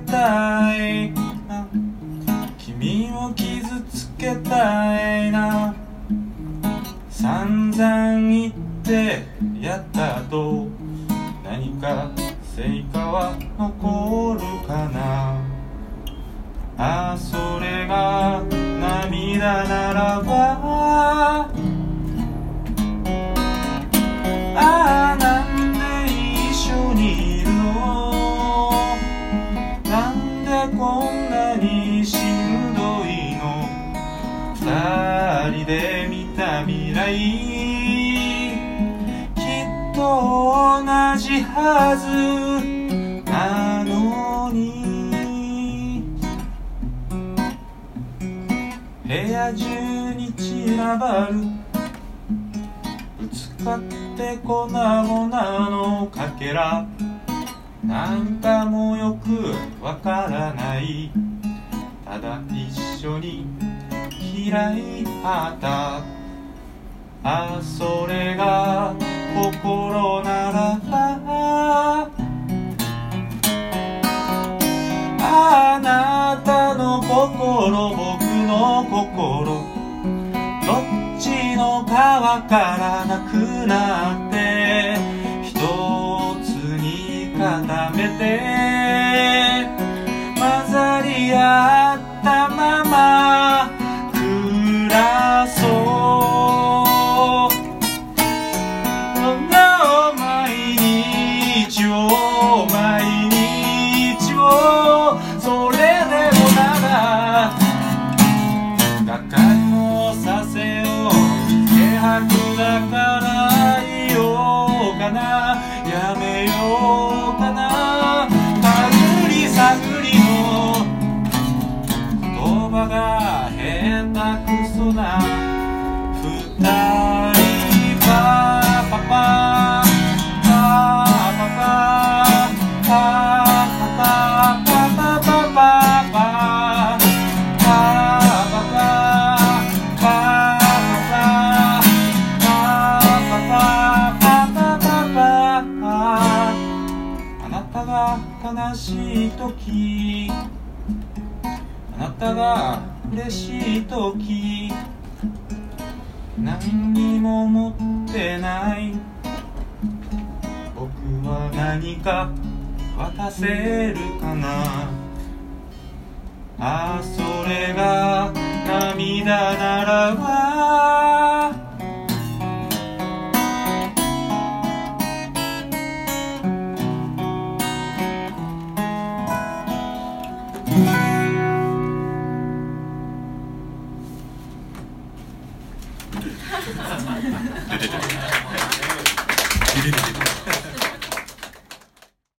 たいな。君を傷つけたいな。散々言ってやったと何か成果は残る。人で見た未来きっと同じはずなのに。部屋中に散らばる。ぶつかって粉々のかけら。なんかもよくわからない。ただ一緒に開いた。あそれが心ならばあなたの心僕の心。どっちのかわからなくなって。一つに固めて。混ざり合っようかな。探り探りの言葉が変なクソな。悲しい時。あなたが嬉しい時。何にも持ってない。僕は何か渡せるかな。ああそれ 네네네.